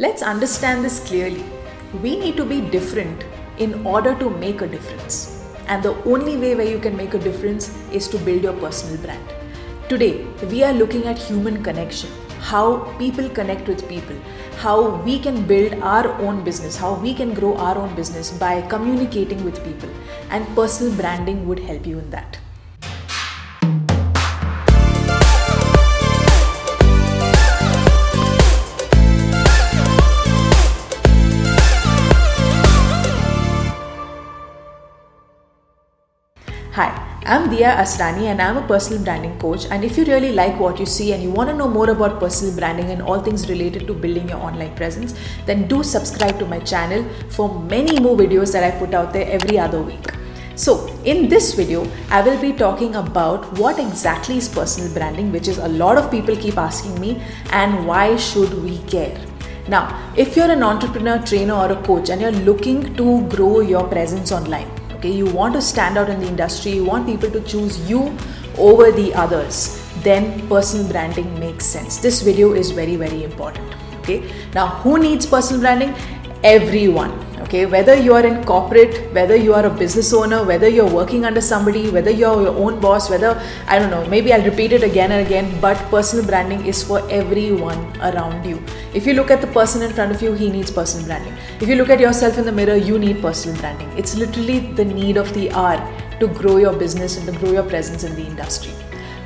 Let's understand this clearly. We need to be different in order to make a difference. And the only way where you can make a difference is to build your personal brand. Today, we are looking at human connection, how people connect with people, how we can build our own business, how we can grow our own business by communicating with people. And personal branding would help you in that. I'm Dia Asrani and I'm a personal branding coach. And if you really like what you see and you want to know more about personal branding and all things related to building your online presence, then do subscribe to my channel for many more videos that I put out there every other week. So, in this video, I will be talking about what exactly is personal branding, which is a lot of people keep asking me, and why should we care? Now, if you're an entrepreneur, trainer, or a coach and you're looking to grow your presence online, okay you want to stand out in the industry you want people to choose you over the others then personal branding makes sense. This video is very very important okay? Now who needs personal branding? Everyone okay whether you are in corporate whether you are a business owner whether you're working under somebody whether you're your own boss whether i don't know maybe i'll repeat it again and again but personal branding is for everyone around you. If you look at the person in front of you he needs personal branding. If you look at yourself in the mirror you need personal branding. It's literally the need of the hour to grow your business and to grow your presence in the industry.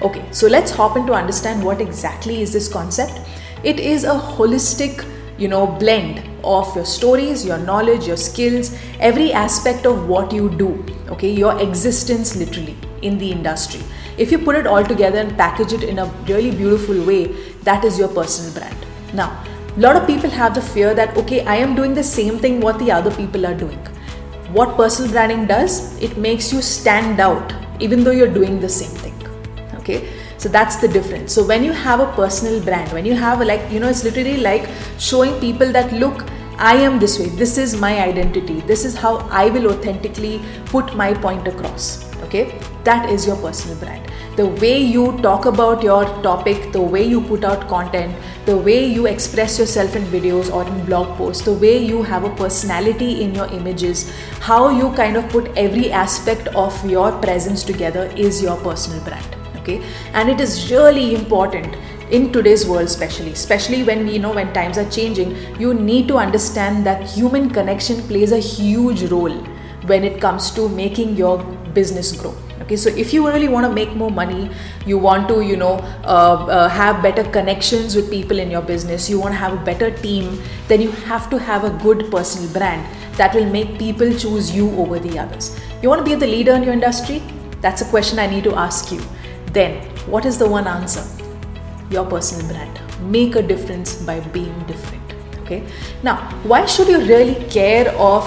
Okay so let's hop into understand what exactly is this concept. It is a holistic you know blend of your stories your knowledge your skills every aspect of what you do okay? Your existence literally in the industry. If you put it all together and package it in a really beautiful way that is your personal brand. Now a lot of people have the fear that okay i am doing the same thing what the other people are doing. What personal branding does it makes you stand out even though you're doing the same thing okay so that's the difference. So when you have a personal brand when you have a, like you know it's literally like showing people that look i am this way. This is my identity. This is how i will authentically put my point across. Okay? That is your personal brand. The way you talk about your topic the way you put out content the way you express yourself in videos or in blog posts the way you have a personality in your images how you kind of put every aspect of your presence together is your personal brand okay? And it is really important in today's world especially especially when we know when times are changing you need to understand that human connection plays a huge role when it comes to making your business grow okay? So if you really want to make more money you want to you know uh, uh, have better connections with people in your business you want to have a better team then you have to have a good personal brand that will make people choose you over the others. You want to be the leader in your industry? That's a question i need to ask you then what is the one answer? Your personal brand. Make a difference by being different okay? Now why should you really care of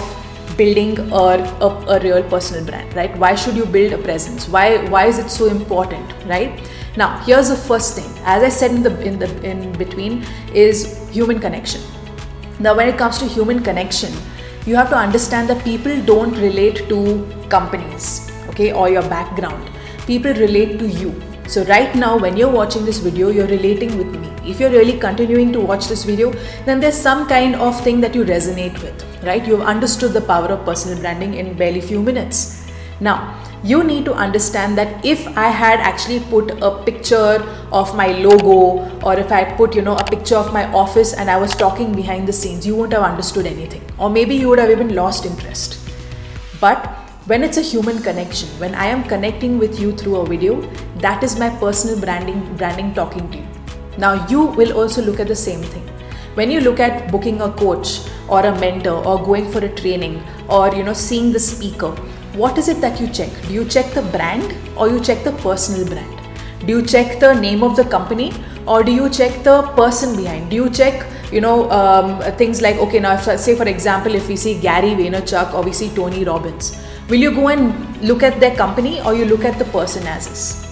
building a, a, a, real personal brand right? Why should you build a presence? Why why is it so important right? Now here's the first thing. As i said in the in the in between is human connection. Now when it comes to human connection you have to understand that people don't relate to companies okay or your background people relate to you. So right now when you're watching this video you're relating with me. If you're really continuing to watch this video then there's some kind of thing that you resonate with right? You've understood the power of personal branding in barely few minutes. Now you need to understand that if i had actually put a picture of my logo or if i had put you know a picture of my office and i was talking behind the scenes you wouldn't have understood anything. Or maybe you would have even lost interest. But when it's a human connection when i am connecting with you through a video that is my personal branding branding talking to you. Now you will also look at the same thing. When you look at booking a coach or a mentor or going for a training or you know seeing the speaker what is it that you check? Do you check the brand or you check the personal brand? Do you check the name of the company or do you check the person behind? Do you check you know um, things like okay now if, say for example if we see gary vaynerchuk or we see tony robbins will you go and look at their company or you look at the person as is?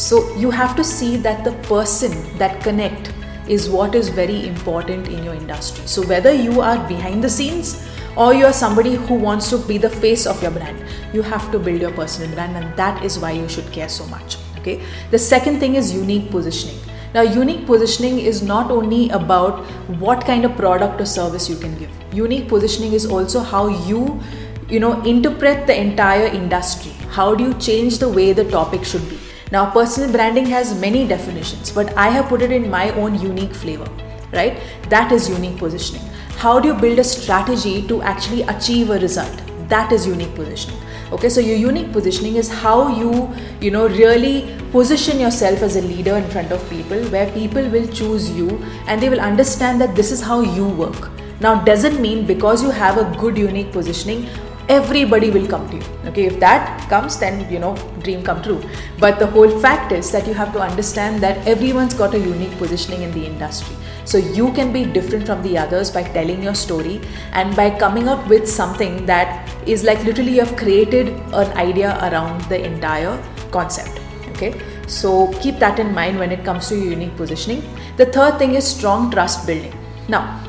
So you have to see that the person that connect is what is very important in your industry. So whether you are behind the scenes or you are somebody who wants to be the face of your brand you have to build your personal brand and that is why you should care so much okay? The second thing is unique positioning. Now unique positioning is not only about what kind of product or service you can give. Unique positioning is also how you you know interpret the entire industry. How do you change the way the topic should be? Now personal branding has many definitions but i have put it in my own unique flavor right? That is unique positioning. How do you build a strategy to actually achieve a result? That is unique positioning. Okay so your unique positioning is how you you know really position yourself as a leader in front of people where people will choose you and they will understand that this is how you work. Now doesn't mean because you have a good unique positioning everybody will come to you. Okay if that comes then you know dream come true. But the whole fact is that you have to understand that everyone's got a unique positioning in the industry. So you can be different from the others by telling your story and by coming up with something that is like literally you have created an idea around the entire concept. Okay so keep that in mind when it comes to your unique positioning. The third thing is strong trust building. Now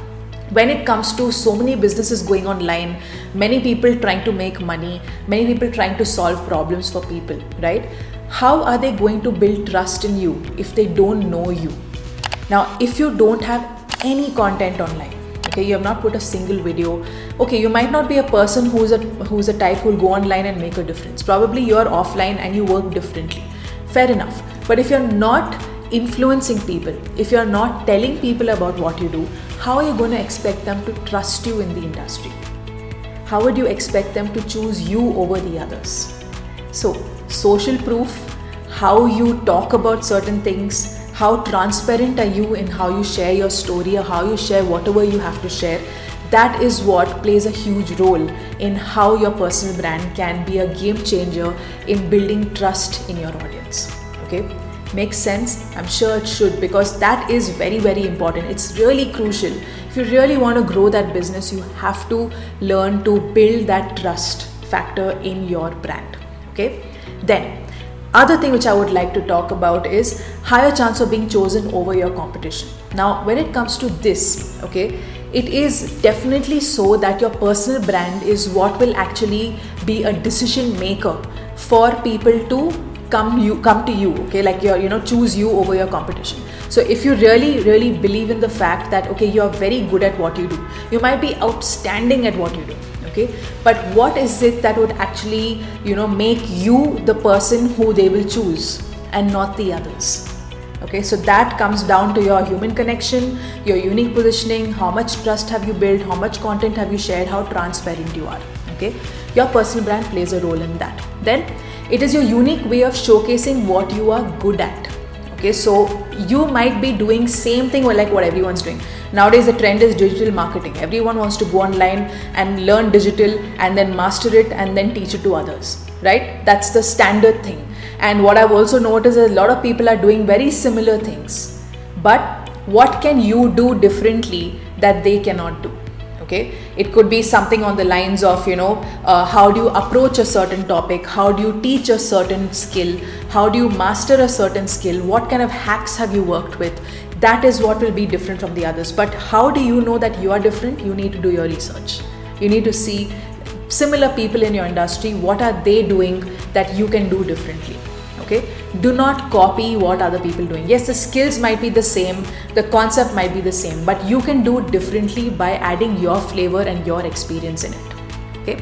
when it comes to so many businesses going online many people trying to make money many people trying to solve problems for people right? How are they going to build trust in you if they don't know you? Now if you don't have any content online okay you have not put a single video okay you might not be a person who's a who's a type who'll go online and make a difference. Probably you're offline and you work differently. Fair enough. But if you're not influencing people if you're not telling people about what you do how are you going to expect them to trust you in the industry? How would you expect them to choose you over the others? So, social proof, how you talk about certain things, how transparent are you in how you share your story or how you share whatever you have to share, that is what plays a huge role in how your personal brand can be a game changer in building trust in your audience. Okay? Makes sense i'm sure it should because that is very very important. It's really crucial. If you really want to grow that business you have to learn to build that trust factor in your brand okay? Then other thing which i would like to talk about is higher chance of being chosen over your competition. Now when it comes to this okay it is definitely so that your personal brand is what will actually be a decision maker for people to come you come to you okay? Like you're you know choose you over your competition. So if you really really believe in the fact that okay you are very good at what you do you might be outstanding at what you do okay? But what is it that would actually you know make you the person who they will choose and not the others okay? So that comes down to your human connection your unique positioning how much trust have you built how much content have you shared how transparent you are okay? Your personal brand plays a role in that. Then it is your unique way of showcasing what you are good at. Okay? So you might be doing same thing or like what everyone's doing. Nowadays the trend is digital marketing. Everyone wants to go online and learn digital and then master it and then teach it to others. Right? That's the standard thing. And what i've also noticed is a lot of people are doing very similar things. But what can you do differently that they cannot do okay? It could be something on the lines of you know uh, how do you approach a certain topic? How do you teach a certain skill? How do you master a certain skill? What kind of hacks have you worked with? That is what will be different from the others. But how do you know that you are different? You need to do your research. You need to see similar people in your industry. What are they doing that you can do differently okay? Do not copy what other people doing. Yes the skills might be the same the concept might be the same but you can do it differently by adding your flavor and your experience in it okay?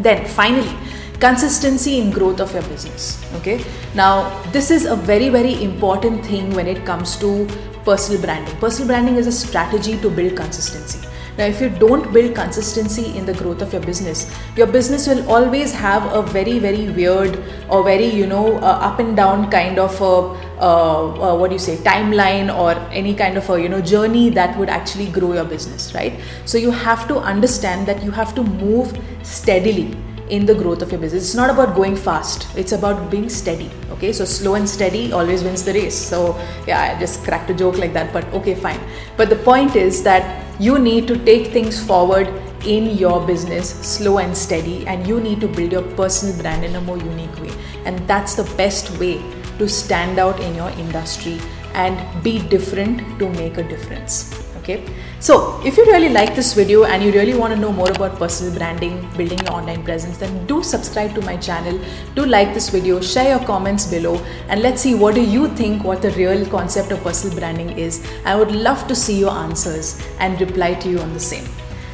Then finally consistency in growth of your business okay? Now this is a very very important thing when it comes to personal branding. Personal branding is a strategy to build consistency now, if you don't build consistency in the growth of your business, your business will always have a very, very weird or very, you know, uh, up and down kind of a, uh, uh, what do you say, timeline or any kind of a, you know, journey that would actually grow your business, right? So you have to understand that you have to move steadily in the growth of your business. It's not about going fast, it's about being steady. Okay, so slow and steady always wins the race. So, yeah, I just cracked a joke like that, but okay, fine. But the point is that you need to take things forward in your business slow and steady, and you need to build your personal brand in a more unique way. And that's the best way to stand out in your industry and be different to make a difference Okay, so if you really like this video and you really want to know more about personal branding, building your online presence, then do subscribe to my channel. Do like this video, share your comments below, and let's see what do you think what the real concept of personal branding is. I would love to see your answers and reply to you on the same.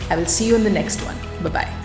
I will see you in the next one. Bye bye.